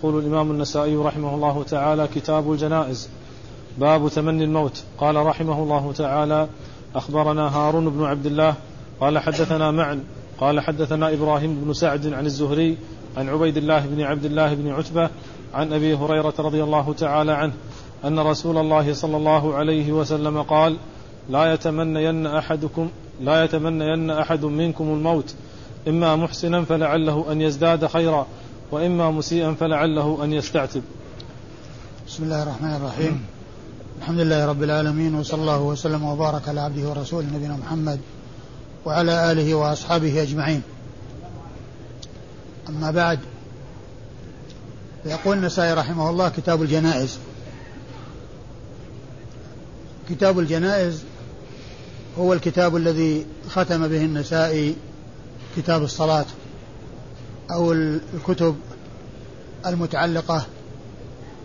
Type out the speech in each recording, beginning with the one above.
يقول الإمام النسائي رحمه الله تعالى كتاب الجنائز باب تمني الموت. قال رحمه الله تعالى أخبرنا هارون بن عبد الله قال حدثنا معن قال حدثنا إبراهيم بن سعد عن الزهري عن عبيد الله بن عبد الله بن عتبة عن أبي هريرة رضي الله تعالى عنه أن رسول الله صلى الله عليه وسلم قال لا يتمنين أحدكم لا يتمنين أحد منكم الموت إما محسنا فلعله أن يزداد خيرا. وإما مسيئا فلعله أن يستعتب. بسم الله الرحمن الرحيم. الحمد لله رب العالمين وصلى الله وسلم وبارك على عبده ورسوله نبينا محمد وعلى آله وأصحابه أجمعين. أما بعد يقول النسائي رحمه الله كتاب الجنائز. كتاب الجنائز هو الكتاب الذي ختم به النسائي كتاب الصلاة أو الكتب المتعلقة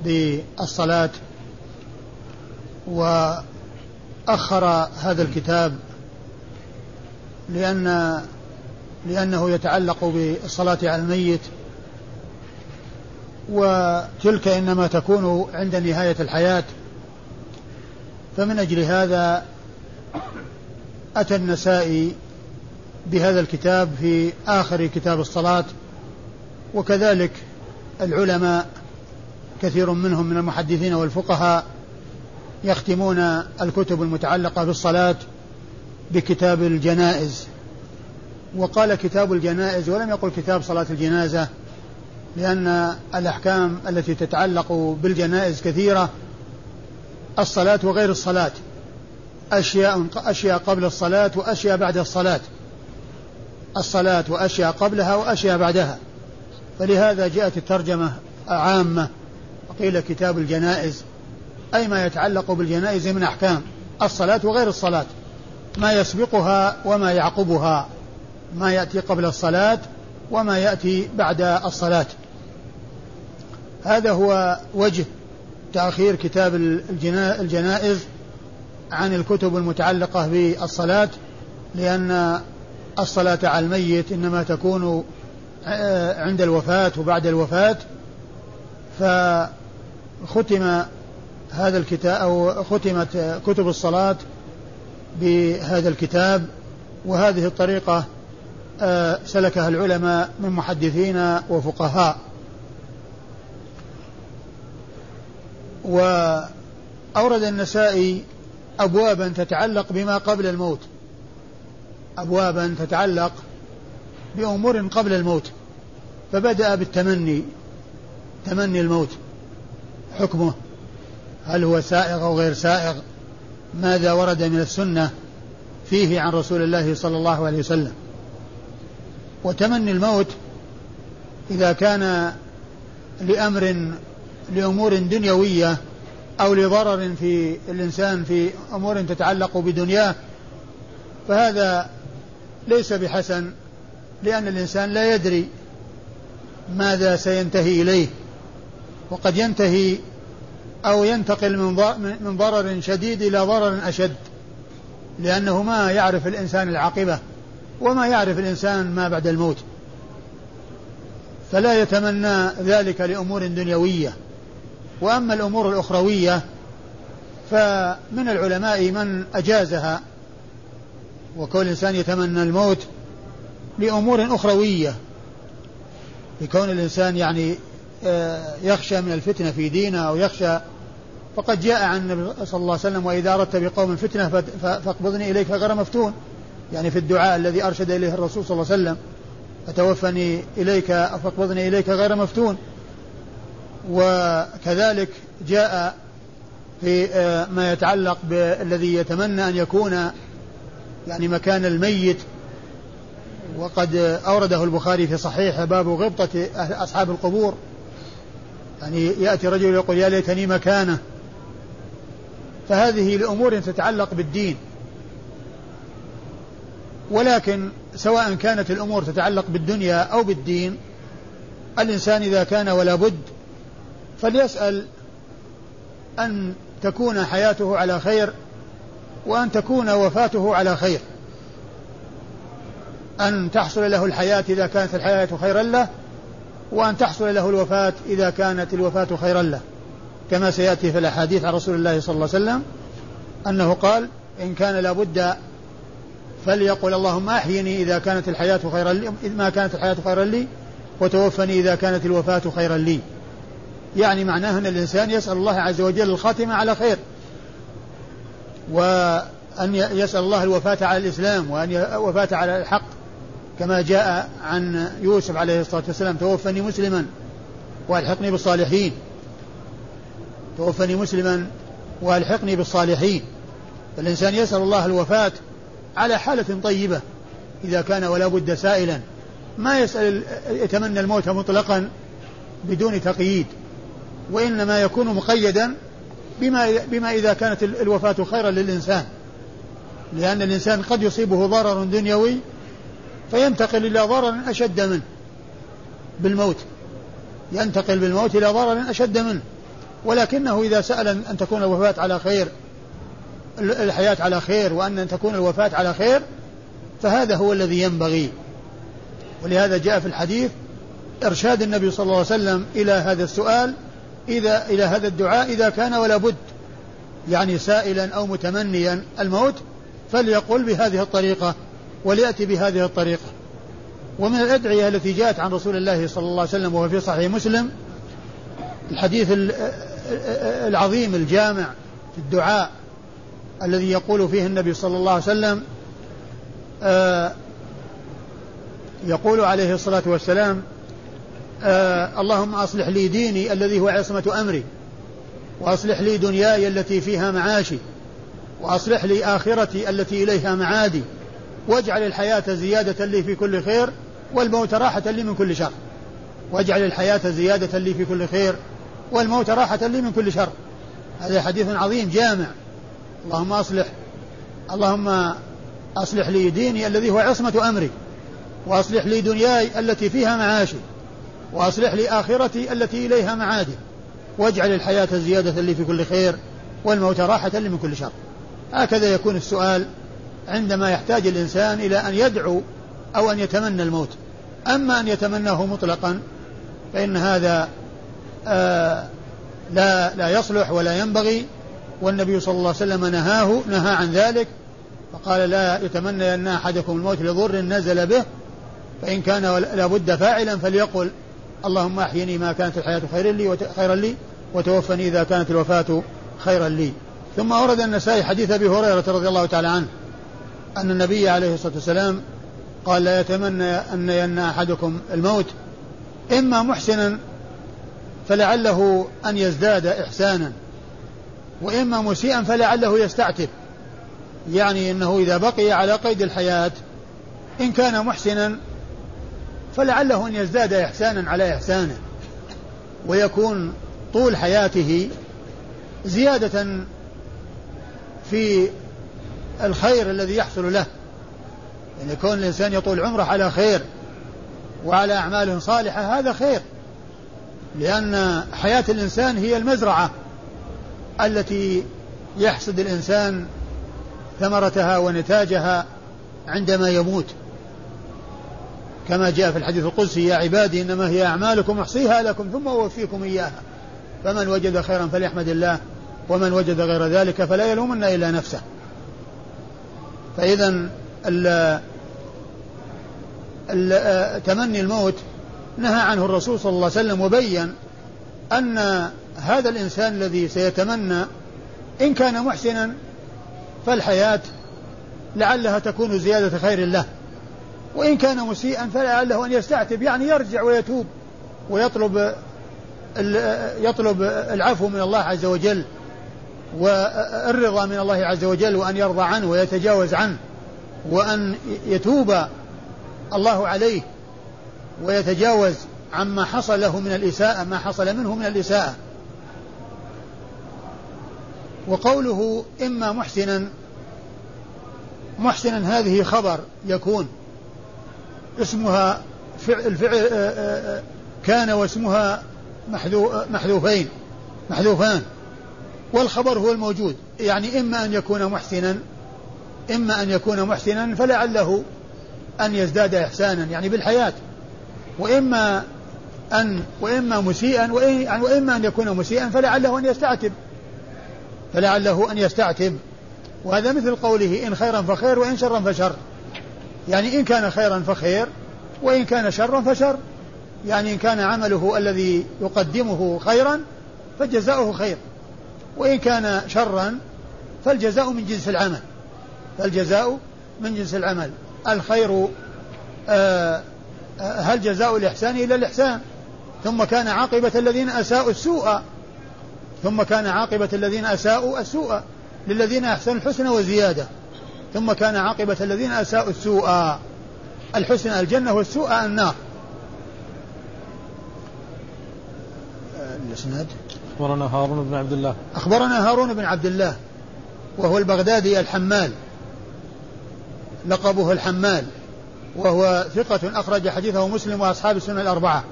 بالصلاة وأخر هذا الكتاب لأن لأنه يتعلق بالصلاة على الميت وتلك إنما تكون عند نهاية الحياة. فمن أجل هذا أتى النسائي بهذا الكتاب في آخر كتاب الصلاة وكذلك العلماء كثير منهم من المحدثين والفقهاء يختمون الكتب المتعلقة بالصلاة بكتاب الجنائز. وقال كتاب الجنائز ولم يقل كتاب صلاة الجنازة لأن الأحكام التي تتعلق بالجنائز كثيرة الصلاة وغير الصلاة. أشياء أشياء قبل الصلاة وأشياء بعد الصلاة. الصلاة وأشياء قبلها وأشياء بعدها. فلهذا جاءت الترجمة عامة وقيل كتاب الجنائز أي ما يتعلق بالجنائز من أحكام الصلاة وغير الصلاة ما يسبقها وما يعقبها ما يأتي قبل الصلاة وما يأتي بعد الصلاة. هذا هو وجه تأخير كتاب الجنائز عن الكتب المتعلقة بالصلاة لأن الصلاة على الميت إنما تكون آه، عند الوفاة وبعد الوفاة فختم هذا الكتاب أو ختمت كتب الصلاة بهذا الكتاب وهذه الطريقة آه، سلكها العلماء من محدثين وفقهاء. وأورد النسائي أبوابا تتعلق بما قبل الموت أبوابا تتعلق بأمور قبل الموت. فبدأ بالتمني تمني الموت. حكمه هل هو سائغ أو غير سائغ؟ ماذا ورد من السنة فيه عن رسول الله صلى الله عليه وسلم؟ وتمني الموت إذا كان لأمر لأمور دنيوية أو لضرر في الإنسان في أمور تتعلق بدنياه فهذا ليس بحسن لأن الإنسان لا يدري ماذا سينتهي إليه؟ وقد ينتهي أو ينتقل من من ضرر شديد إلى ضرر أشد لأنه ما يعرف الإنسان العاقبة وما يعرف الإنسان ما بعد الموت. فلا يتمنى ذلك لأمور دنيوية. وأما الأمور الأخروية فمن العلماء من أجازها وكل الإنسان يتمنى الموت لأمور أخروية. لكون الإنسان يعني آه، يخشى من الفتنة في دينه أو يخشى فقد جاء عن النبي صلى الله عليه وسلم وإذا أردت بقوم فتنة فاقبضني إليك غير مفتون. يعني في الدعاء الذي أرشد إليه الرسول صلى الله عليه وسلم فتوفني إليك فاقبضني إليك غير مفتون. وكذلك جاء في آه، ما يتعلق بالذي يتمنى أن يكون يعني مكان الميت. وقد أورده البخاري في صحيح باب غبطة أصحاب القبور. يعني يأتي رجل يقول يا ليتني مكانه. فهذه لأمور تتعلق بالدين. ولكن سواء كانت الأمور تتعلق بالدنيا أو بالدين الإنسان إذا كان ولا بد فليسأل أن تكون حياته على خير وأن تكون وفاته على خير. أن تحصل له الحياة إذا كانت الحياة خيرا له وأن تحصل له الوفاة إذا كانت الوفاة خيرا له. كما سيأتي في الأحاديث عن رسول الله صلى الله عليه وسلم أنه قال إن كان لابد فليقل اللهم أحيني إذا كانت الحياة خيرا لي ما كانت الحياة خيرا لي وتوفني إذا كانت الوفاة خيرا لي. يعني معناه أن الإنسان يسأل الله عز وجل الخاتمة على خير وأن يسأل الله الوفاة على الإسلام وأن الوفاة على الحق كما جاء عن يوسف عليه الصلاة والسلام توفني مسلما والحقني بالصالحين. توفني مسلما والحقني بالصالحين. فالإنسان يسأل الله الوفاة على حالة طيبة إذا كان ولا بد سائلا. ما يسأل يتمنى الموت مطلقا بدون تقييد وإنما يكون مقيدا بما بما إذا كانت الوفاة خيرا للإنسان. لأن الإنسان قد يصيبه ضرر دنيوي فينتقل إلى ضرر أشد منه بالموت. ينتقل بالموت إلى ضرر أشد منه. ولكنه إذا سأل أن تكون الوفاة على خير الحياة على خير وأن تكون الوفاة على خير فهذا هو الذي ينبغي. ولهذا جاء في الحديث إرشاد النبي صلى الله عليه وسلم إلى هذا السؤال إذا إلى هذا الدعاء إذا كان ولا بد. يعني سائلا أو متمنيا الموت فليقل بهذه الطريقة. وليأتي بهذه الطريقة. ومن الأدعية التي جاءت عن رسول الله صلى الله عليه وسلم وهو في صحيح مسلم الحديث العظيم الجامع في الدعاء الذي يقول فيه النبي صلى الله عليه وسلم آه يقول عليه الصلاة والسلام آه اللهم أصلح لي ديني الذي هو عصمة أمري وأصلح لي دنياي التي فيها معاشي وأصلح لي آخرتي التي إليها معادي واجعل الحياة زيادة لي في كل خير والموت راحة لي من كل شر. واجعل الحياة زيادة لي في كل خير والموت راحة لي من كل شر. هذا حديث عظيم جامع. اللهم أصلح. اللهم أصلح لي ديني الذي هو عصمة أمري. وأصلح لي دنياي التي فيها معاشي. وأصلح لي آخرتي التي إليها معادي. واجعل الحياة زيادة لي في كل خير والموت راحة لي من كل شر. هكذا يكون السؤال عندما يحتاج الإنسان إلى أن يدعو أو أن يتمنى الموت. أما أن يتمناه مطلقا فإن هذا آه لا لا يصلح ولا ينبغي والنبي صلى الله عليه وسلم نهاه نهى عن ذلك فقال لا يتمنى أن أحدكم الموت لضر نزل به فإن كان لابد فاعلا فليقل اللهم أحيني ما كانت الحياة خيرا لي خيرا لي وتوفني إذا كانت الوفاة خيرا لي. ثم ورد النسائي حديث أبي هريرة رضي الله تعالى عنه. أن النبي عليه الصلاة والسلام قال لا يتمنى أن ين أحدكم الموت إما محسنا فلعله أن يزداد إحسانا وإما مسيئا فلعله يستعتب يعني أنه إذا بقي على قيد الحياة إن كان محسنا فلعله أن يزداد إحسانا على إحسانه ويكون طول حياته زيادة في الخير الذي يحصل له. يعني كون الإنسان يطول عمره على خير وعلى أعمال صالحة هذا خير. لأن حياة الإنسان هي المزرعة التي يحصد الإنسان ثمرتها ونتاجها عندما يموت. كما جاء في الحديث القدسي يا عبادي إنما هي أعمالكم أحصيها لكم ثم أوفيكم إياها. فمن وجد خيرا فليحمد الله ومن وجد غير ذلك فلا يلومن إلا نفسه. فإذا تمني الموت نهى عنه الرسول صلى الله عليه وسلم وبين أن هذا الإنسان الذي سيتمنى إن كان محسنا فالحياة لعلها تكون زيادة خير له وإن كان مسيئا فلعله أن يستعتب يعني يرجع ويتوب ويطلب يطلب العفو من الله عز وجل. والرضا من الله عز وجل وأن يرضى عنه ويتجاوز عنه وأن يتوب الله عليه ويتجاوز عما حصل له من الإساءة ما حصل منه من الإساءة. وقوله إما محسنا محسنا هذه خبر يكون اسمها فعل, آه، آه، آه، كان واسمها محذوفين محذوفان. والخبر هو الموجود. يعني إما أن يكون محسنا إما أن يكون محسنا فلعله أن يزداد إحسانا يعني بالحياة. وإما أن وإما مسيئا يعني وإما أن يكون مسيئا فلعله أن يستعتب. فلعله أن يستعتب. وهذا مثل قوله إن خيرا فخير وإن شرا فشر. يعني إن كان خيرا فخير وإن كان شرا فشر. يعني إن كان عمله الذي يقدمه خيرا فجزاؤه خير. وإن كان شرا فالجزاء من جنس العمل. فالجزاء من جنس العمل. الخير آه هل جزاء الإحسان إلا الإحسان؟ ثم كان عاقبة الذين أساءوا السوء. ثم كان عاقبة الذين أساءوا السوء للذين أحسنوا الحسنى وزيادة. ثم كان عاقبة الذين أساءوا السوء. الحسنى الجنة والسوء النار. الإسناد؟ أخبرنا هارون بن عبد الله. أخبرنا هارون بن عبد الله وهو البغدادي الحمال. لقبه الحمال وهو ثقة أخرج حديثه مسلم وأصحاب السنة الأربعة.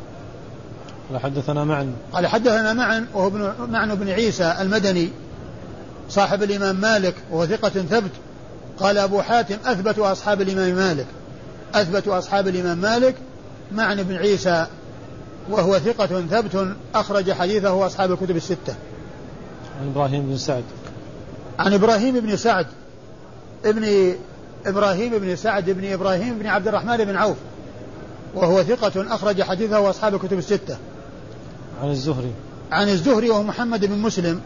قال حدثنا معن. قال حدثنا معن وهو ابن معن بن عيسى المدني صاحب الإمام مالك وهو ثقة ثبت. قال أبو حاتم أثبت أصحاب الإمام مالك. أثبت أصحاب الإمام مالك معن بن عيسى وهو ثقة ثبت أخرج حديثه أصحاب الكتب الستة. عن إبراهيم بن سعد. عن إبراهيم بن سعد. ابن إبراهيم بن سعد بن إبراهيم بن عبد الرحمن بن عوف. وهو ثقة أخرج حديثه أصحاب الكتب الستة. عن الزهري. عن الزهري وهو محمد بن مسلم.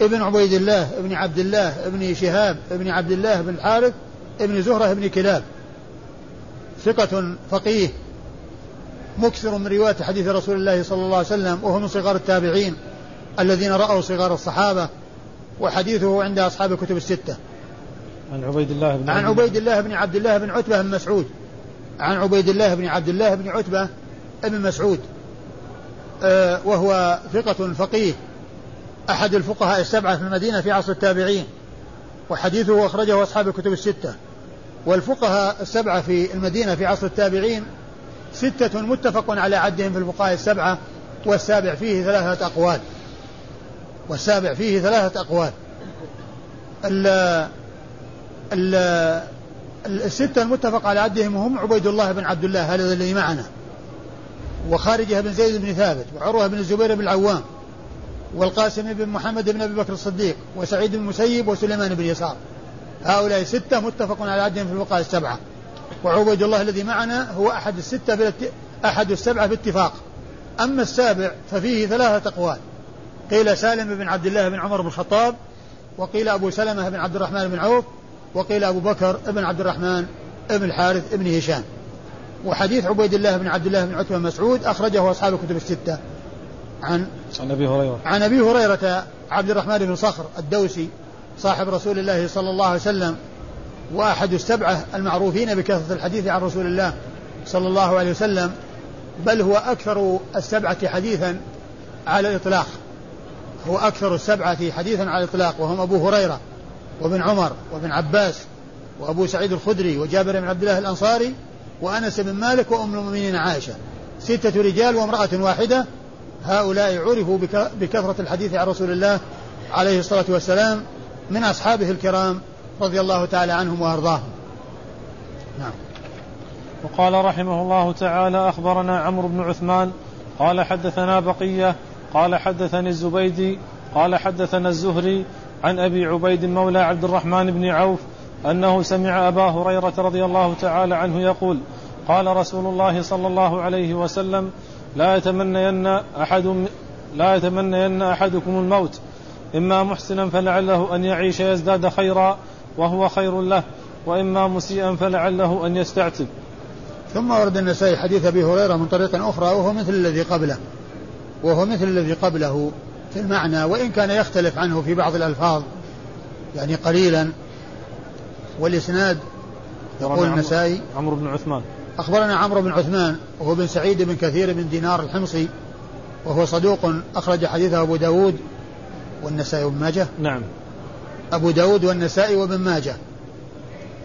ابن عبيد الله ابن عبد الله ابن شهاب ابن عبد الله بن الحارث ابن زهرة ابن كلاب. ثقة فقيه. مكثر من رواية حديث رسول الله صلى الله عليه وسلم وهو من صغار التابعين الذين رأوا صغار الصحابة وحديثه عند أصحاب الكتب الستة. عن عبيد الله بن عن عبيد الله بن عبد الله بن عتبة بن مسعود. عن عبيد الله بن عبد الله بن عتبة بن مسعود. آه وهو ثقة فقيه. أحد الفقهاء السبعة في المدينة في عصر التابعين. وحديثه أخرجه أصحاب الكتب الستة. والفقهاء السبعة في المدينة في عصر التابعين ستة متفق على عدهم في الفقهاء السبعة والسابع فيه ثلاثة أقوال. والسابع فيه ثلاثة أقوال. ال ال الستة المتفق على عدهم هم عبيد الله بن عبد الله هذا الذي معنا. وخارجه بن زيد بن ثابت وعروة بن الزبير بن العوام والقاسم بن محمد بن أبي بكر الصديق وسعيد بن المسيب وسليمان بن يسار. هؤلاء ستة متفق على عدهم في الفقهاء السبعة. وعبيد الله الذي معنا هو أحد الستة بالت... أحد السبعة باتفاق أما السابع ففيه ثلاثة أقوال. قيل سالم بن عبد الله بن عمر بن الخطاب وقيل أبو سلمة بن عبد الرحمن بن عوف وقيل أبو بكر بن عبد الرحمن بن الحارث بن هشام. وحديث عبيد الله بن عبد الله بن عتبة مسعود أخرجه أصحاب الكتب الستة. عن عن أبي هريرة. عن أبي هريرة عبد الرحمن بن صخر الدوسي صاحب رسول الله صلى الله عليه وسلم وأحد السبعة المعروفين بكثرة الحديث عن رسول الله صلى الله عليه وسلم بل هو أكثر السبعة حديثا على الإطلاق. هو أكثر السبعة حديثا على الإطلاق وهم أبو هريرة وابن عمر وابن عباس وأبو سعيد الخدري وجابر بن عبد الله الأنصاري وأنس بن مالك وأم المؤمنين عائشة. ستة رجال وامرأة واحدة. هؤلاء عرفوا بكثرة الحديث عن رسول الله عليه الصلاة والسلام من أصحابه الكرام رضي الله تعالى عنهم وأرضاهم. نعم. وقال رحمه الله تعالى أخبرنا عمرو بن عثمان قال حدثنا بقية قال حدثني الزبيدي قال حدثنا الزهري عن أبي عبيد مولى عبد الرحمن بن عوف أنه سمع أبا هريرة رضي الله تعالى عنه يقول قال رسول الله صلى الله عليه وسلم لا يتمنين أحد لا يتمنين أحدكم الموت إما محسنا فلعله أن يعيش يزداد خيرا وهو خير له وإما مسيئا فلعله أن يستعتب. ثم ورد النسائي حديث أبي هريرة من طريق أخرى وهو مثل الذي قبله وهو مثل الذي قبله في المعنى وإن كان يختلف عنه في بعض الألفاظ يعني قليلا. والإسناد يقول النسائي عمرو بن عثمان. أخبرنا عمرو بن عثمان وهو بن سعيد بن كثير بن دينار الحمصي وهو صدوق أخرج حديثه أبو داود والنسائي وابن ماجه. نعم. أبو داود والنسائي وابن ماجه.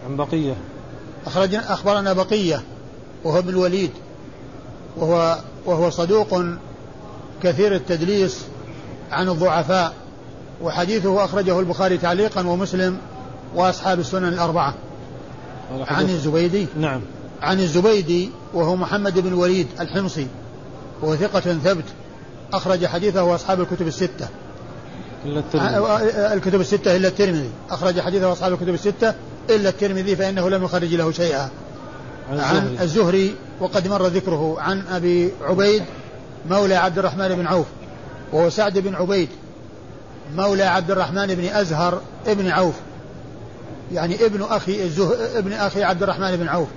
عن بقية. أخرج أخبرنا بقية وهو ابن الوليد وهو وهو صدوق كثير التدليس عن الضعفاء وحديثه أخرجه البخاري تعليقا ومسلم وأصحاب السنن الأربعة. عن الزبيدي. نعم. عن الزبيدي وهو محمد بن الوليد الحمصي وهو ثقة ثبت أخرج حديثه أصحاب الكتب الستة. الكتب الستة إلا الترمذي. أخرج حديثه أصحاب الكتب الستة إلا الترمذي فإنه لم يخرج له شيئا. عن عن الزهري. الزهري وقد مر ذكره عن أبي عبيد مولى عبد الرحمن بن عوف وهو سعد بن عبيد مولى عبد الرحمن بن أزهر ابن عوف. يعني ابن أخي الزه... ابن أخي عبد الرحمن بن عوف.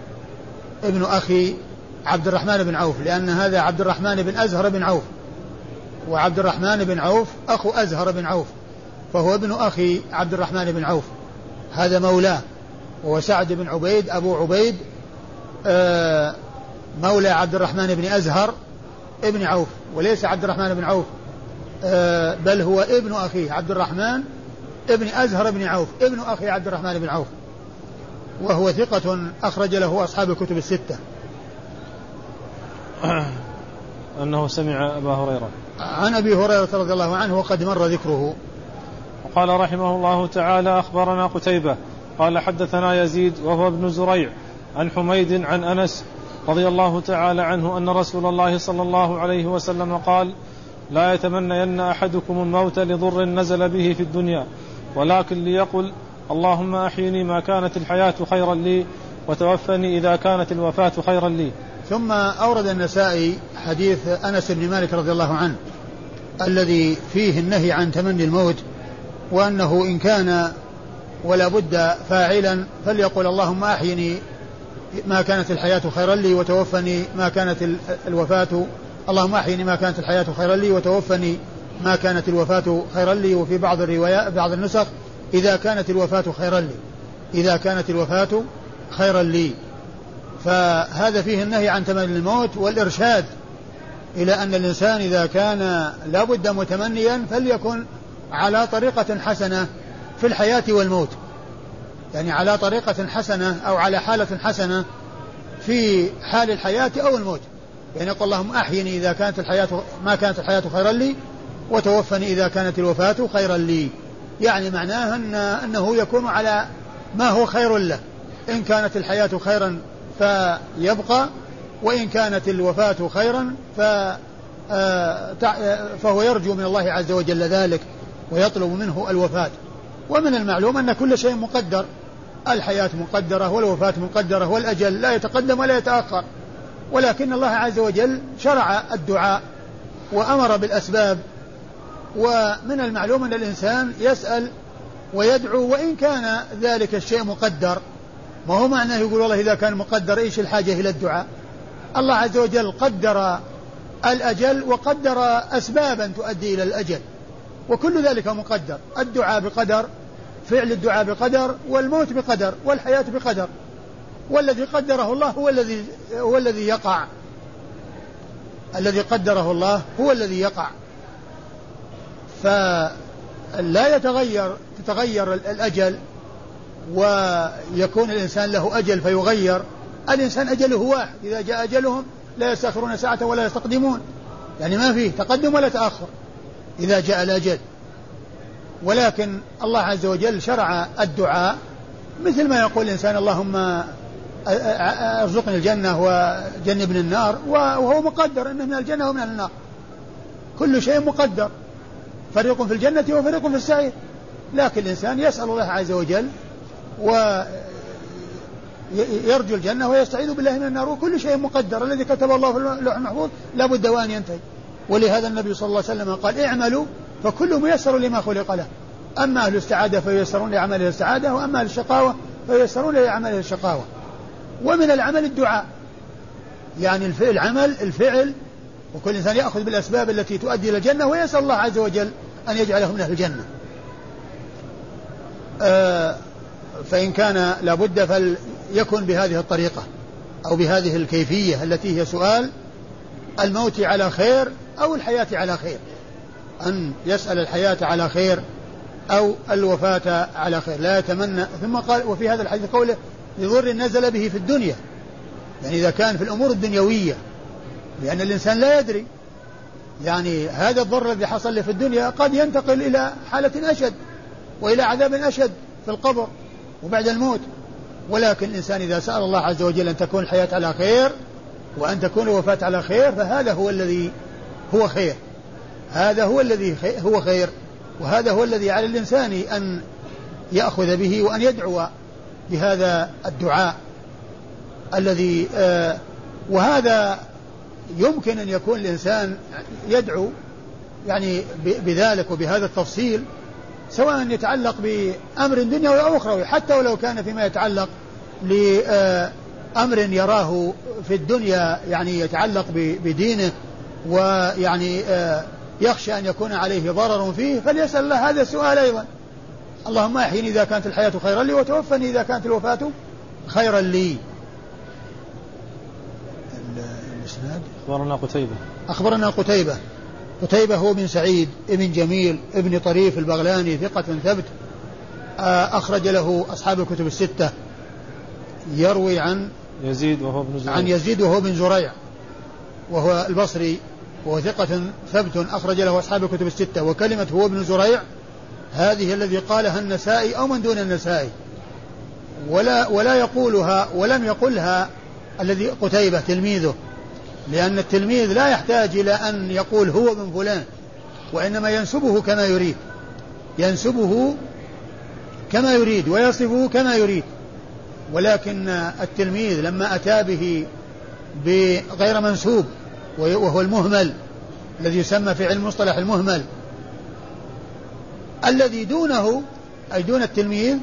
ابن أخي عبد الرحمن بن عوف لأن هذا عبد الرحمن بن أزهر بن عوف. وعبد الرحمن بن عوف أخو أزهر بن عوف فهو ابن أخي عبد الرحمن بن عوف. هذا مولاه وهو سعد بن عبيد أبو عبيد آه، مولى عبد الرحمن بن أزهر ابن عوف وليس عبد الرحمن بن عوف آه، بل هو ابن أخيه عبد الرحمن ابن أزهر بن عوف ابن أخي عبد الرحمن بن عوف وهو ثقة أخرج له أصحاب الكتب الستة. أنه سمع أبا هريرة. عن أبي هريرة رضي الله عنه وقد مر ذكره. وقال رحمه الله تعالى أخبرنا قتيبة. قال حدثنا يزيد وهو ابن زريع عن حميد عن أنس رضي الله تعالى عنه أن رسول الله صلى الله عليه وسلم قال لا يتمنين أحدكم الموت لضر نزل به في الدنيا ولكن ليقل اللهم أحيني ما كانت الحياة خيرا لي وتوفني إذا كانت الوفاة خيرا لي. ثم أورد النسائي حديث أنس بن مالك رضي الله عنه الذي فيه النهي عن تمني الموت وأنه إن كان ولا بد فاعلا فليقل اللهم أحيني ما كانت الحياة خيرا لي وتوفني ما كانت ال- الوفاة اللهم أحيني ما كانت الحياة خيرا لي وتوفني ما كانت الوفاة خيرا لي وفي بعض الروايات بعض النسخ إذا كانت الوفاة خيرا لي إذا كانت الوفاة خيرا لي. فهذا فيه النهي عن تمني الموت والإرشاد إلى أن الإنسان إذا كان لابد متمنيا فليكن على طريقة حسنة في الحياة والموت. يعني على طريقة حسنة أو على حالة حسنة في حال الحياة أو الموت. يعني يقول اللهم أحيني إذا كانت الحياة ما كانت الحياة خيرا لي وتوفني إذا كانت الوفاة خيرا لي. يعني معناه أن أنه يكون على ما هو خير له. إن كانت الحياة خيرا فيبقى وإن كانت الوفاة خيرا ف آه، آه، فهو يرجو من الله عز وجل ذلك ويطلب منه الوفاة. ومن المعلوم أن كل شيء مقدر الحياة مقدرة والوفاة مقدرة والأجل لا يتقدم ولا يتأخر. ولكن الله عز وجل شرع الدعاء وأمر بالأسباب. ومن المعلوم أن الإنسان يسأل ويدعو وإن كان ذلك الشيء مقدر ما هو معناه يقول والله إذا كان مقدر إيش الحاجة إلى الدعاء؟ الله عز وجل قدر الأجل وقدر أسبابا تؤدي إلى الأجل. وكل ذلك مقدر. الدعاء بقدر فعل الدعاء بقدر والموت بقدر والحياة بقدر. والذي قدره الله هو الذي هو الذي يقع. الذي قدره الله هو الذي يقع. فلا يتغير تتغير الأجل ويكون الإنسان له أجل فيغير الإنسان أجله واحد إذا جاء أجلهم لا يستأخرون ساعة ولا يستقدمون. يعني ما فيه تقدم ولا تأخر إذا جاء الأجل. ولكن الله عز وجل شرع الدعاء مثل ما يقول الإنسان اللهم أرزقني الجنة وجنبني النار وهو مقدر أنه من الجنة ومن النار. كل شيء مقدر فريق في الجنة وفريق في السعير. لكن الإنسان يسأل الله عز وجل ويرجو الجنة ويستعيذ بالله من النار وكل شيء مقدر الذي كتب الله في اللوح المحفوظ لابد وأن ينتهي. ولهذا النبي صلى الله عليه وسلم قال اعملوا فكل ميسر لما خلق له. أما أهل السعادة فييسرون لعمل السعادة وأما أهل الشقاوة فييسرون لعمل الشقاوة. ومن العمل الدعاء يعني العمل الفعل وكل إنسان يأخذ بالأسباب التي تؤدي إلى الجنة ويسأل الله عز وجل أن يجعله من أهل الجنة. آه فإن كان لابد فليكن بهذه الطريقة أو بهذه الكيفية التي هي سؤال الموت على خير أو الحياة على خير. أن يسأل الحياة على خير أو الوفاة على خير. لا يتمنى. ثم قال وفي هذا الحديث قوله لضر نزل به في الدنيا. يعني إذا كان في الأمور الدنيوية. لأن الإنسان لا يدري. يعني هذا الضر الذي حصل له في الدنيا قد ينتقل إلى حالة أشد وإلى عذاب أشد في القبر. وبعد الموت. ولكن الإنسان إذا سأل الله عز وجل أن تكون الحياة على خير وأن تكون الوفاة على خير فهذا هو الذي هو خير. هذا هو الذي هو خير. وهذا هو الذي على الإنسان أن يأخذ به وأن يدعو بهذا الدعاء الذي آه وهذا يمكن أن يكون الإنسان يدعو يعني بذلك وبهذا التفصيل سواء يتعلق بأمر دنيوي أو أخروي حتى ولو كان فيما يتعلق لأمر يراه في الدنيا يعني يتعلق بدينه ويعني آه، يخشى أن يكون عليه ضرر فيه فليسأل الله هذا السؤال أيضا. اللهم أحيني إذا كانت الحياة خيرا لي وتوفني إذا كانت الوفاة خيرا لي. الإسناد؟ أخبرنا قتيبة. أخبرنا قتيبة. قتيبة هو بن سعيد ابن جميل ابن طريف البغلاني ثقة ثبت آه، أخرج له أصحاب الكتب الستة. يروي عن يزيد وهو بن زريع. عن يزيد وهو بن زريع وهو البصري وهو ثقة ثبت أخرج له أصحاب الكتب الستة. وكلمة هو ابن زريع هذه الذي قالها النسائي أو من دون النسائي. ولا ولا يقولها ولم يقلها الذي قتيبة تلميذه. لأن التلميذ لا يحتاج إلى أن يقول هو من فلان وإنما ينسبه كما يريد. ينسبه كما يريد ويصفه كما يريد. ولكن التلميذ لما أتى به بغير منسوب وهو المهمل الذي يسمى في علم مصطلح المهمل الذي دونه أي دون التلميذ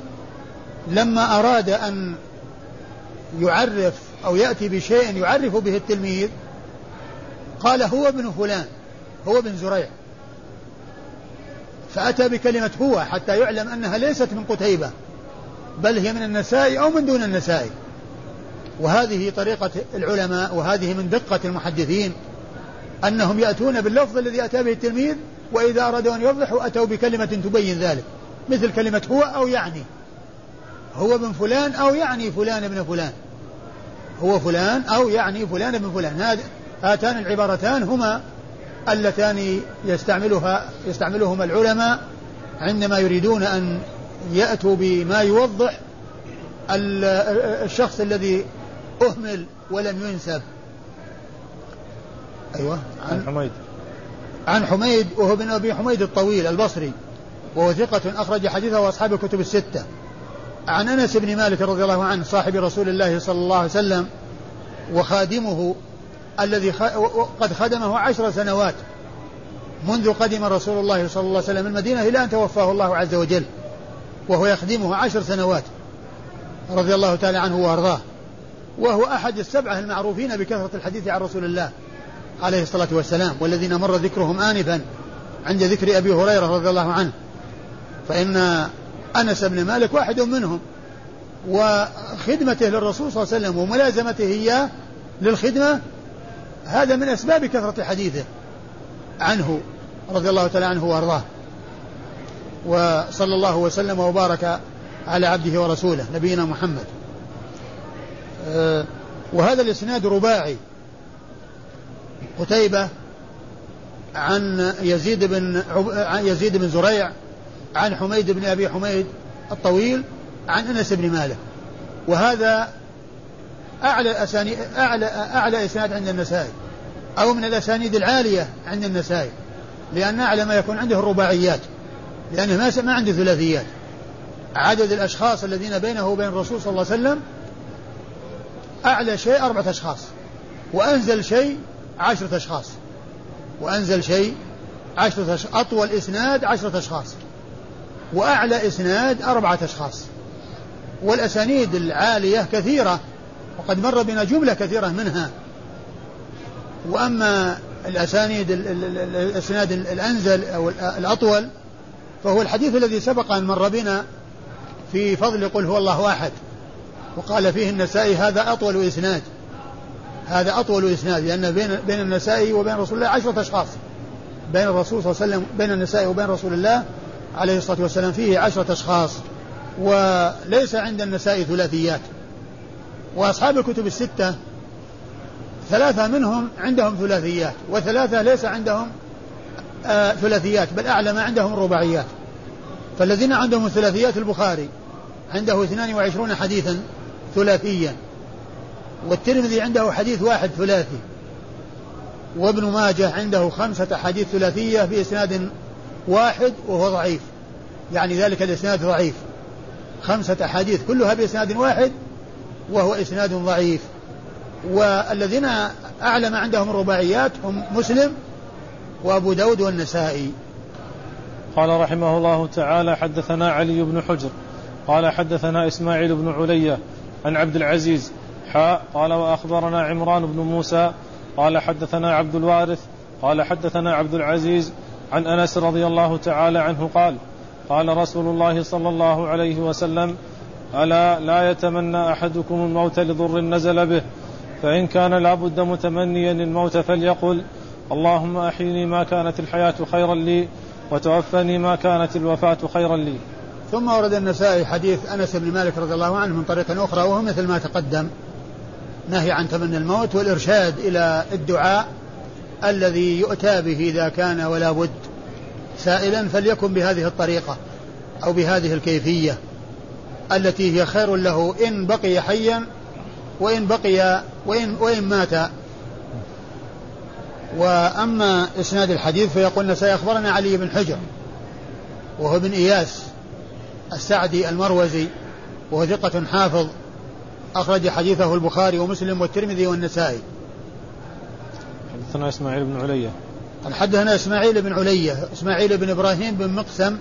لما أراد أن يعرف أو يأتي بشيء يعرف به التلميذ قال هو ابن فلان هو ابن زريع. فأتى بكلمة هو حتى يعلم أنها ليست من قتيبة بل هي من النسائي أو من دون النسائي وهذه طريقة العلماء وهذه من دقة المحدثين أنهم يأتون باللفظ الذي أتى به التلميذ وإذا أرادوا أن يوضحوا أتوا بكلمة تبين ذلك مثل كلمة هو أو يعني. هو ابن فلان أو يعني فلان ابن فلان. هو فلان أو يعني فلان ابن فلان. هذا هاتان العبارتان هما اللتان يستعملها يستعملهما العلماء عندما يريدون أن يأتوا بما يوضح الشخص الذي أهمل ولم ينسب. أيوة. عن, حميد. عن حميد وهو بن أبي حميد الطويل البصري وهو ثقة أخرج حديثه وأصحاب الكتب الستة. عن أنس بن مالك رضي الله عنه صاحب رسول الله صلى الله عليه وسلم وخادمه الذي قد خدمه عشر سنوات منذ قدم رسول الله صلى الله عليه وسلم المدينة إلى أن توفاه الله عز وجل وهو يخدمه عشر سنوات رضي الله تعالى عنه وأرضاه وهو أحد السبعة المعروفين بكثرة الحديث عن رسول الله عليه الصلاة والسلام والذين مر ذكرهم آنفا عند ذكر أبي هريرة رضي الله عنه. فإن أنس بن مالك واحد منهم وخدمته للرسول صلى الله عليه وسلم وملازمته إياه للخدمة هذا من أسباب كثرة حديثه عنه رضي الله تعالى عنه وأرضاه. وصلى الله وسلم وبارك على عبده ورسوله نبينا محمد. أه، وهذا الإسناد رباعي. قتيبة عن يزيد بن عن يزيد بن زريع عن حميد بن أبي حميد الطويل عن أنس بن مالك. وهذا أعلى اسانيد اعلى أعلى إسناد عند النسائي. أو من الأسانيد العالية عند النسائي. لأن أعلى ما يكون عنده الرباعيات. لأنه ما ما عنده ثلاثيات. عدد الأشخاص الذين بينه وبين الرسول صلى الله عليه وسلم أعلى شيء أربعة أشخاص. وأنزل شيء عشرة أشخاص. وأنزل شيء عشرة أشخاص أطول إسناد عشرة أشخاص. وأعلى إسناد أربعة أشخاص. والأسانيد العالية كثيرة. وقد مر بنا جملة كثيرة منها. وأما الأسانيد الإسناد الأنزل أو الأطول فهو الحديث الذي سبق أن مر بنا في فضل قل هو الله أحد. وقال فيه النسائي هذا أطول إسناد. هذا أطول إسناد لأن بين بين النسائي وبين رسول الله عشرة أشخاص. بين الرسول صلى الله عليه وسلم بين النسائي وبين رسول الله عليه الصلاة والسلام فيه عشرة أشخاص. وليس عند النسائي ثلاثيات. وأصحاب الكتب الستة ثلاثة منهم عندهم ثلاثيات وثلاثة ليس عندهم آه ثلاثيات بل أعلى ما عندهم رباعيات. فالذين عندهم الثلاثيات البخاري عنده 22 حديثا ثلاثيا والترمذي عنده حديث واحد ثلاثي وابن ماجه عنده خمسة أحاديث ثلاثية بإسناد واحد وهو ضعيف. يعني ذلك الإسناد ضعيف. خمسة أحاديث كلها بإسناد واحد وهو إسناد ضعيف. والذين أعلم عندهم الرباعيات هم مسلم وأبو داود والنسائي. قال رحمه الله تعالى حدثنا علي بن حجر قال حدثنا إسماعيل بن علية عن عبد العزيز حاء قال وأخبرنا عمران بن موسى قال حدثنا عبد الوارث قال حدثنا عبد العزيز عن أنس رضي الله تعالى عنه قال قال رسول الله صلى الله عليه وسلم ألا لا يتمنى أحدكم الموت لضر نزل به؟ فإن كان لابد متمنيا الموت فليقل اللهم أحيني ما كانت الحياة خيرا لي وتوفني ما كانت الوفاة خيرا لي. ثم ورد النسائي حديث أنس بن مالك رضي الله عنه من طريق أخرى وهو مثل ما تقدم نهي عن تمني الموت والإرشاد إلى الدعاء الذي يؤتى به إذا كان ولا بد. سائلا فليكن بهذه الطريقة أو بهذه الكيفية. التي هي خير له إن بقي حيا وإن بقي وإن وإن مات. وأما إسناد الحديث فيقولنا سيخبرنا علي بن حجر وهو ابن إياس السعدي المروزي وهو ثقة حافظ أخرج حديثه البخاري ومسلم والترمذي والنسائي. حدثنا إسماعيل بن علية. حدثنا إسماعيل بن علية إسماعيل بن إبراهيم بن مقسم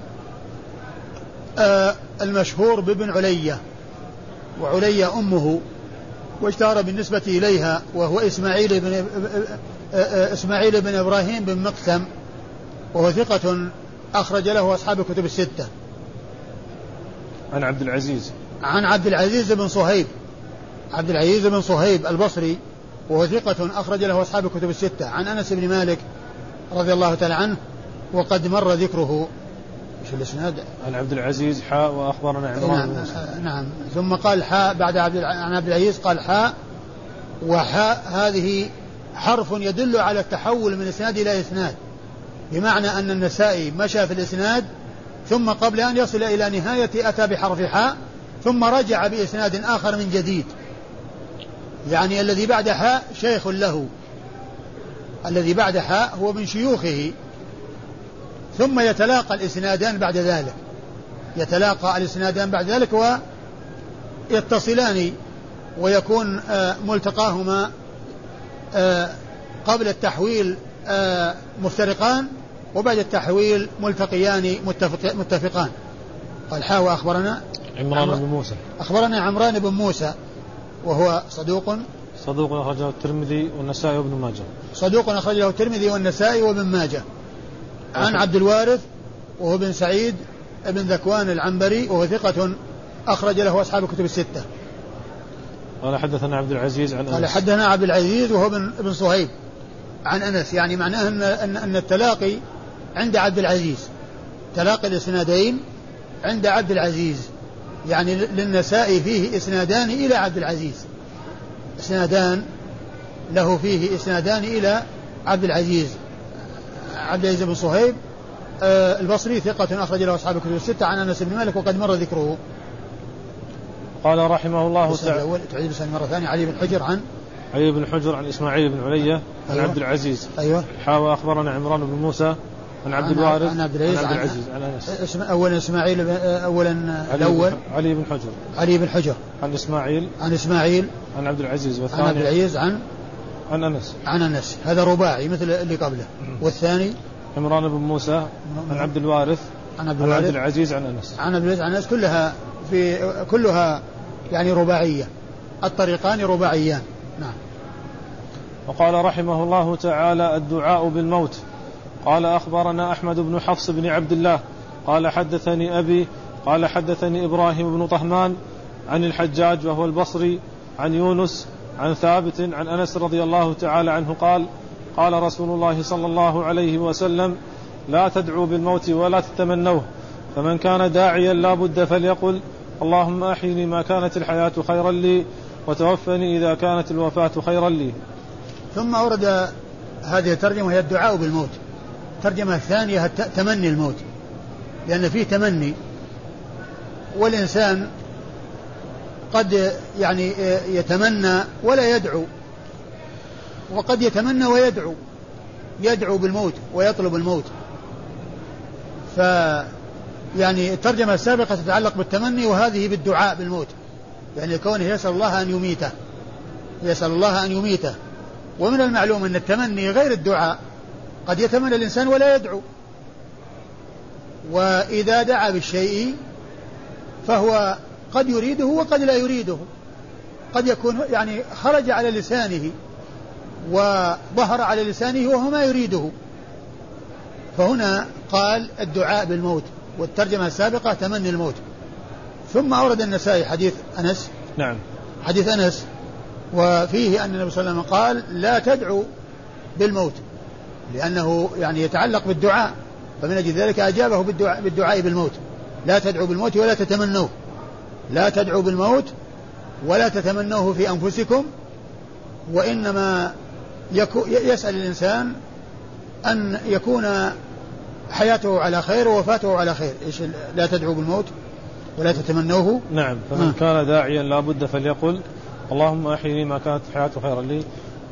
المشهور بابن علية وعلية أمه واشتهر بالنسبة إليها وهو إسماعيل بن إسماعيل بن إبراهيم بن مقسم وهو ثقة أخرج له أصحاب الكتب الستة. عن عبد العزيز. عن عبد العزيز بن صهيب عبد العزيز بن صهيب البصري وهو ثقة أخرج له أصحاب الكتب الستة. عن أنس بن مالك رضي الله تعالى عنه وقد مر ذكره. إيش الإسناد؟ عن عبد العزيز حاء وأخبرنا عمران. نعم, نعم. ثم قال حاء بعد عبد عن عبد العزيز قال حاء وحاء هذه حرف يدل على التحول من إسناد إلى إسناد بمعنى أن النسائي مشى في الإسناد ثم قبل أن يصل إلى نهاية أتى بحرف حاء ثم رجع بإسناد آخر من جديد. يعني الذي بعد حاء شيخ له الذي بعد حاء هو من شيوخه. ثم يتلاقى الإسنادان بعد ذلك. يتلاقى الإسنادان بعد ذلك ويتصلان ويكون آه، ملتقاهما آه، قبل التحويل آه، مفترقان وبعد التحويل ملتقيان متفق متفقان. قال حاوى أخبرنا عمران بن موسى. أخبرنا عمران بن موسى وهو صدوق. صدوق أخرجه الترمذي والنسائي وابن ماجه. صدوق أخرجه الترمذي والنسائي وابن ماجه. عن عبد الوارث وهو بن سعيد بن ذكوان العنبري وهو ثقة أخرج له أصحاب الكتب الستة. قال حدثنا عبد العزيز عن أنس. قال حدثنا عبد العزيز وهو بن ابن صهيب عن أنس. يعني معناه أن, أن, أن التلاقي عند عبد العزيز. تلاقي الإسنادين عند عبد العزيز. يعني للنساء فيه إسنادان إلى عبد العزيز. إسنادان له فيه إسنادان إلى عبد العزيز. عبد العزيز بن صهيب آه البصري ثقة أخرج له أصحاب الكتب الستة عن أنس بن مالك وقد مر ذكره. قال رحمه الله تعالى. الأول تعيد مرة ثانية علي بن حجر عن علي بن حجر عن إسماعيل بن علية عن أيوة. عبد العزيز. أيوه. حاوى أخبرنا عمران بن موسى عن عبد الوارث عن عبد العزيز عن, عبد العزيز عن أنس اولا إسماعيل اولا الأول علي بن حجر علي بن حجر عن إسماعيل عن إسماعيل عن عبد العزيز والثاني عن عبد العزيز عن عن أنس. عن أنس. هذا رباعي مثل اللي قبله. والثاني؟ عمران بن موسى عن عبد الوارث عن عبد, الوارث عن عبد العزيز عن أنس. عن عبد العزيز عن أنس. كلها في كلها يعني رباعية. الطريقان رباعيان. نعم. وقال رحمه الله تعالى الدعاء بالموت. قال أخبرنا أحمد بن حفص بن عبد الله. قال حدثني أبي. قال حدثني إبراهيم بن طهمان عن الحجاج وهو البصري عن يونس عن ثابت عن أنس رضي الله تعالى عنه قال قال رسول الله صلى الله عليه وسلم لا تدعوا بالموت ولا تتمنوه فمن كان داعيا لا بد فليقل اللهم أحيني ما كانت الحياة خيرا لي وتوفني إذا كانت الوفاة خيرا لي. ثم ورد هذه الترجمة هي الدعاء بالموت. الترجمة الثانية تمني الموت. لأن فيه تمني. والإنسان قد يعني يتمنى ولا يدعو. وقد يتمنى ويدعو. يدعو بالموت ويطلب الموت. ف يعني الترجمة السابقة تتعلق بالتمني وهذه بالدعاء بالموت. يعني كونه يسأل الله أن يميته. يسأل الله أن يميته. ومن المعلوم أن التمني غير الدعاء. قد يتمنى الإنسان ولا يدعو. وإذا دعا بالشيء فهو قد يريده وقد لا يريده. قد يكون يعني خرج على لسانه وظهر على لسانه وهو ما يريده. فهنا قال الدعاء بالموت والترجمة السابقة تمني الموت. ثم أورد النسائي حديث أنس. نعم. حديث أنس. وفيه أن النبي صلى الله عليه وسلم قال لا تدعوا بالموت لأنه يعني يتعلق بالدعاء فمن أجل ذلك أجابه بالدعاء, بالدعاء بالموت. لا تدعوا بالموت ولا تتمنوه. لا تدعوا بالموت ولا تتمنوه في أنفسكم وإنما يسأل الإنسان أن يكون حياته على خير ووفاته على خير. إيش لا تدعوا بالموت ولا تتمنوه. نعم فمن آه. كان داعيا لا بد فليقل اللهم أحيني ما كانت الحياة خيرا لي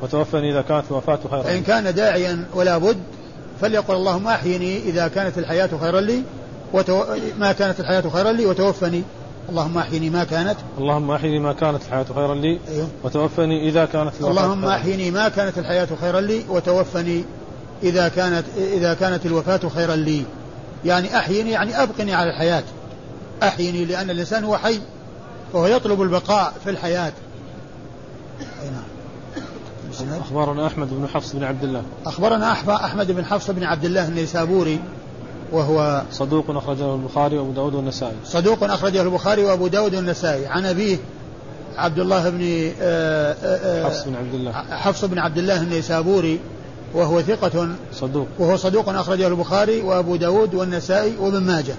وتوفني إذا كانت الوفاة خيرا لي. فإن كان داعيا ولا بد فليقل اللهم أحيني إذا كانت الحياة خيرا لي وتو... ما كانت الحياة خيرا لي وتوفني. اللهم أحيني ما كانت. اللهم أحيني ما كانت الحياة خيرا لي أيوه. وتوفني إذا كانت اللهم أحيني ما كانت الحياة خيرا لي وتوفني إذا كانت إذا كانت الوفاة خيرا لي. يعني أحيني يعني أبقني على الحياة. أحيني لأن الإنسان هو حي فهو يطلب البقاء في الحياة. نعم. أخبرنا أحمد بن حفص بن عبد الله. أخبرنا أحمد بن حفص بن عبد الله النيسابوري وهو صدوق أخرجه البخاري وأبو داود والنسائي. صدوق أخرجه البخاري وأبو داود والنسائي. عن أبيه عبد الله بن آه، آه، آه، حفص بن عبد الله. حفص بن عبد الله النيسابوري وهو ثقة. صدوق. وهو صدوق أخرجه البخاري وأبو داود والنسائي وابن ماجه.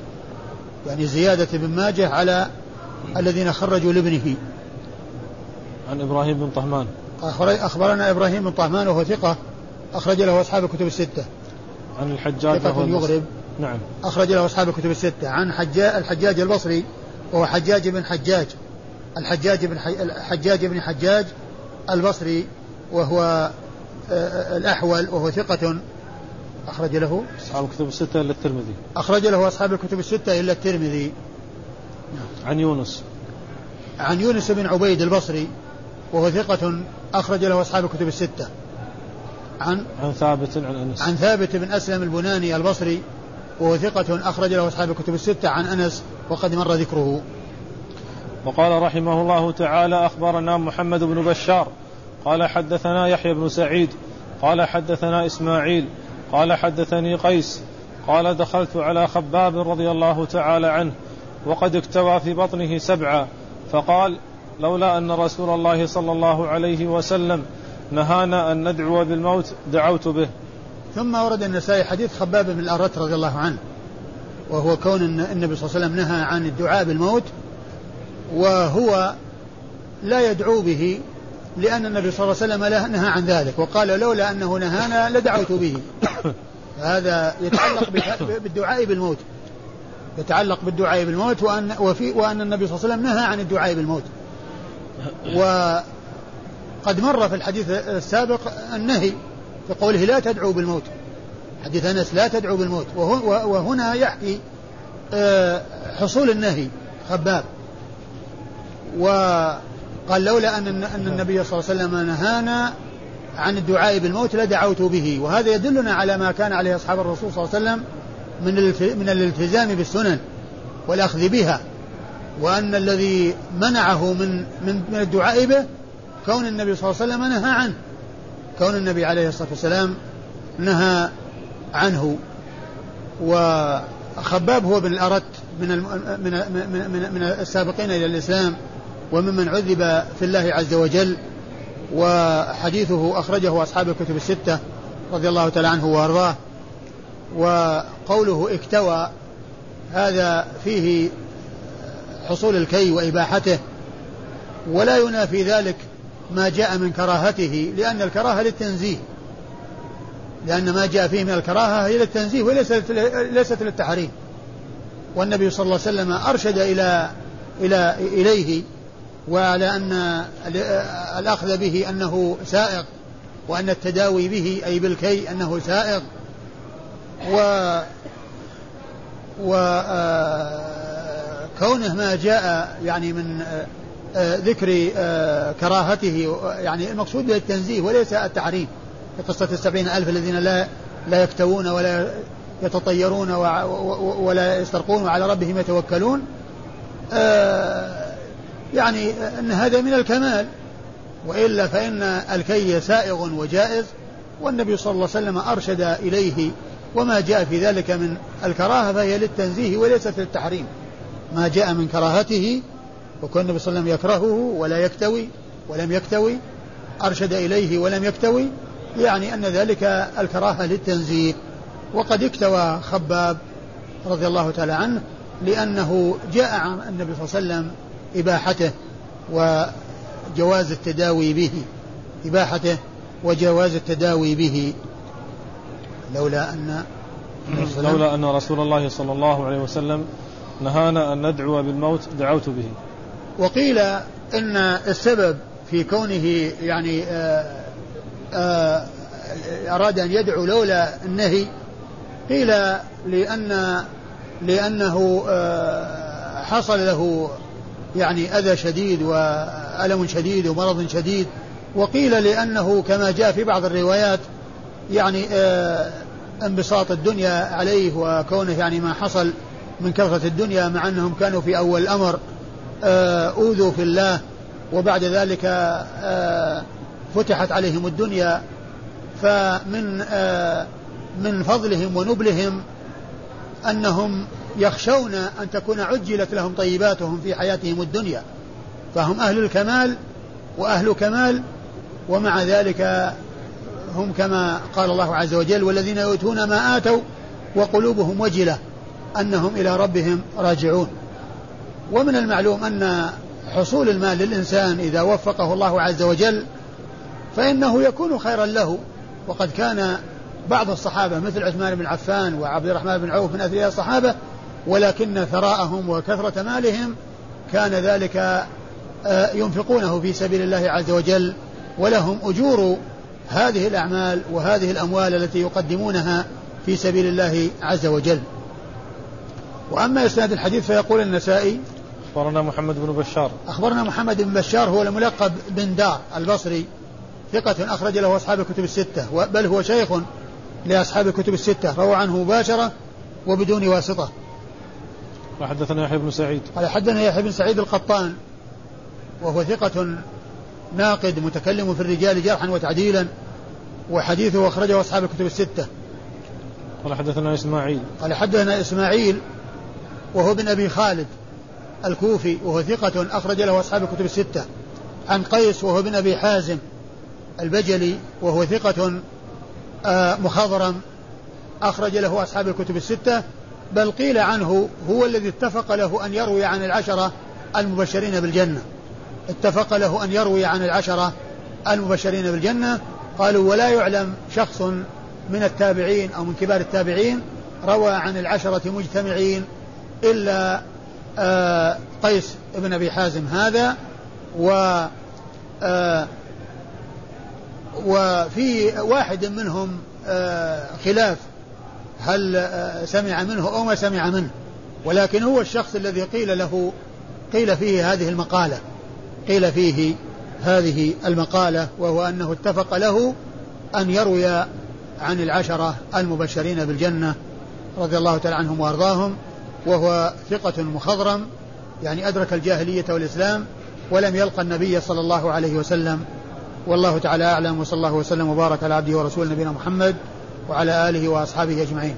يعني زيادة ابن ماجه على الذين خرجوا لابنه. عن إبراهيم بن طهمان. أخبرنا إبراهيم بن طهمان وهو ثقة أخرج له أصحاب الكتب الستة. عن الحجاج ثقة يغرب. نعم. أخرج له أصحاب الكتب الستة. عن حجاج الحجاج البصري وهو حجاج بن حجاج. الحجاج بن حجاج بن حجاج البصري وهو آه، آه، الأحول وهو ثقة. أخرج له. أصحاب الكتب الستة إلا الترمذي. أخرج له أصحاب الكتب الستة إلا الترمذي. عن يونس. عن يونس بن عبيد البصري وهو ثقة. أخرج له أصحاب الكتب الستة. عن عن ثابت عن أنس. عن ثابت بن أسلم البناني البصري وهو ثقة أخرج له أصحاب الكتب الستة عن أنس وقد مر ذكره. وقال رحمه الله تعالى أخبرنا محمد بن بشار قال حدثنا يحيى بن سعيد قال حدثنا إسماعيل قال حدثني قيس قال دخلت على خباب رضي الله تعالى عنه وقد اكتوى في بطنه سبعا فقال لولا أن رسول الله صلى الله عليه وسلم نهانا أن ندعو بالموت دعوت به. ثم ورد النسائي حديث خباب بن الأرت رضي الله عنه وهو كون النبي صلى الله عليه وسلم نهى عن الدعاء بالموت وهو لا يدعو به لأن النبي صلى الله عليه وسلم نهى عن ذلك وقال لولا أنه نهانا لدعوت به. هذا يتعلق بالدعاء بالموت. يتعلق بالدعاء بالموت وأن, وفي وأن النبي صلى الله عليه وسلم نهى عن الدعاء بالموت. وقد مر في الحديث السابق النهي في قوله لا تدعوا بالموت. حديث أنس لا تدعوا بالموت. وهنا يحكي آه، حصول النهي خباب. وقال لولا أن أن النبي صلى الله عليه وسلم نهانا عن الدعاء بالموت لدعوت به. وهذا يدلنا على ما كان عليه أصحاب الرسول صلى الله عليه وسلم من من الالتزام بالسنن والأخذ بها. وأن الذي منعه من من من الدعاء به كون النبي صلى الله عليه وسلم نهى عنه. كون النبي عليه الصلاة والسلام نهى عنه وخباب هو بن الأرت من من من من, السابقين إلى الإسلام وممن عذب في الله عز وجل وحديثه أخرجه أصحاب الكتب الستة رضي الله تعالى عنه وأرضاه وقوله اكتوى هذا فيه حصول الكي وإباحته ولا ينافي ذلك ما جاء من كراهته لأن الكراهة للتنزيه. لأن ما جاء فيه من الكراهة هي للتنزيه وليست ليست للتحريم. والنبي صلى الله عليه وسلم أرشد إلى إلى إليه وعلى أن الأخذ به أنه سائق وأن التداوي به أي بالكي أنه سائق و وكونه ما جاء يعني من ذكر كراهته يعني المقصود التنزيه وليس التحريم. قصة السبعين ألف الذين لا لا يكتوون ولا يتطيرون ولا يسترقون وعلى ربهم يتوكلون. يعني أن هذا من الكمال. وإلا فإن الكي سائغ وجائز. والنبي صلى الله عليه وسلم أرشد إليه. وما جاء في ذلك من الكراهة فهي للتنزيه وليست للتحريم. ما جاء من كراهته وكان النبي صلى الله عليه وسلم يكرهه ولا يكتوي ولم يكتوي أرشد إليه ولم يكتوي يعني أن ذلك الكراهة للتنزيه وقد اكتوى خباب رضي الله تعالى عنه لأنه جاء عن النبي صلى الله عليه وسلم إباحته وجواز التداوي به إباحته وجواز التداوي به. لولا أن لولا أن رسول الله صلى الله عليه وسلم نهانا أن ندعو بالموت دعوت به. وقيل إن السبب في كونه يعني آآ آآ أراد أن يدعو لولا النهي قيل لأن لأنه حصل له يعني أذى شديد وألم شديد ومرض شديد وقيل لأنه كما جاء في بعض الروايات يعني انبساط الدنيا عليه وكونه يعني ما حصل من كثرة الدنيا مع أنهم كانوا في أول الأمر. أوذوا في الله وبعد ذلك فتحت عليهم الدنيا فمن من فضلهم ونبلهم أنهم يخشون أن تكون عجلت لهم طيباتهم في حياتهم الدنيا فهم أهل الكمال وأهل كمال ومع ذلك هم كما قال الله عز وجل والذين يؤتون ما آتوا وقلوبهم وجلة أنهم إلى ربهم راجعون. ومن المعلوم أن حصول المال للإنسان إذا وفقه الله عز وجل فإنه يكون خيرا له. وقد كان بعض الصحابة مثل عثمان بن عفان وعبد الرحمن بن عوف من أثرياء الصحابة ولكن ثراءهم وكثرة مالهم كان ذلك ينفقونه في سبيل الله عز وجل. ولهم أجور هذه الأعمال وهذه الأموال التي يقدمونها في سبيل الله عز وجل. وأما إسناد الحديث فيقول النسائي أخبرنا محمد بن بشار. أخبرنا محمد بن بشار هو الملقب بن دار البصري ثقة أخرج له أصحاب الكتب الستة بل هو شيخ لأصحاب الكتب الستة روى عنه مباشرة وبدون واسطة. وحدثنا يحيى بن سعيد. قال حدثنا يحيى بن سعيد القطان وهو ثقة ناقد متكلم في الرجال جرحا وتعديلا وحديثه أخرجه أصحاب الكتب الستة. قال حدثنا إسماعيل. قال حدثنا إسماعيل وهو بن أبي خالد. الكوفي وهو ثقة أخرج له أصحاب الكتب الستة. عن قيس وهو بن أبي حازم البجلي وهو ثقة مخضرم أخرج له أصحاب الكتب الستة. بل قيل عنه هو الذي اتفق له أن يروي عن العشرة المبشرين بالجنة. اتفق له أن يروي عن العشرة المبشرين بالجنة. قالوا ولا يعلم شخص من التابعين أو من كبار التابعين روى عن العشرة مجتمعين إلا قيس بن أبي حازم هذا و وفي واحد منهم خلاف هل سمع منه أو ما سمع منه ولكن هو الشخص الذي قيل له قيل فيه هذه المقالة قيل فيه هذه المقالة وهو أنه اتفق له أن يروي عن العشرة المبشرين بالجنة رضي الله تعالى عنهم وأرضاهم. وهو ثقة مخضرم يعني أدرك الجاهلية والإسلام ولم يلقى النبي صلى الله عليه وسلم. والله تعالى أعلم وصلى الله وسلم وبارك على عبده ورسوله نبينا محمد وعلى آله وأصحابه أجمعين.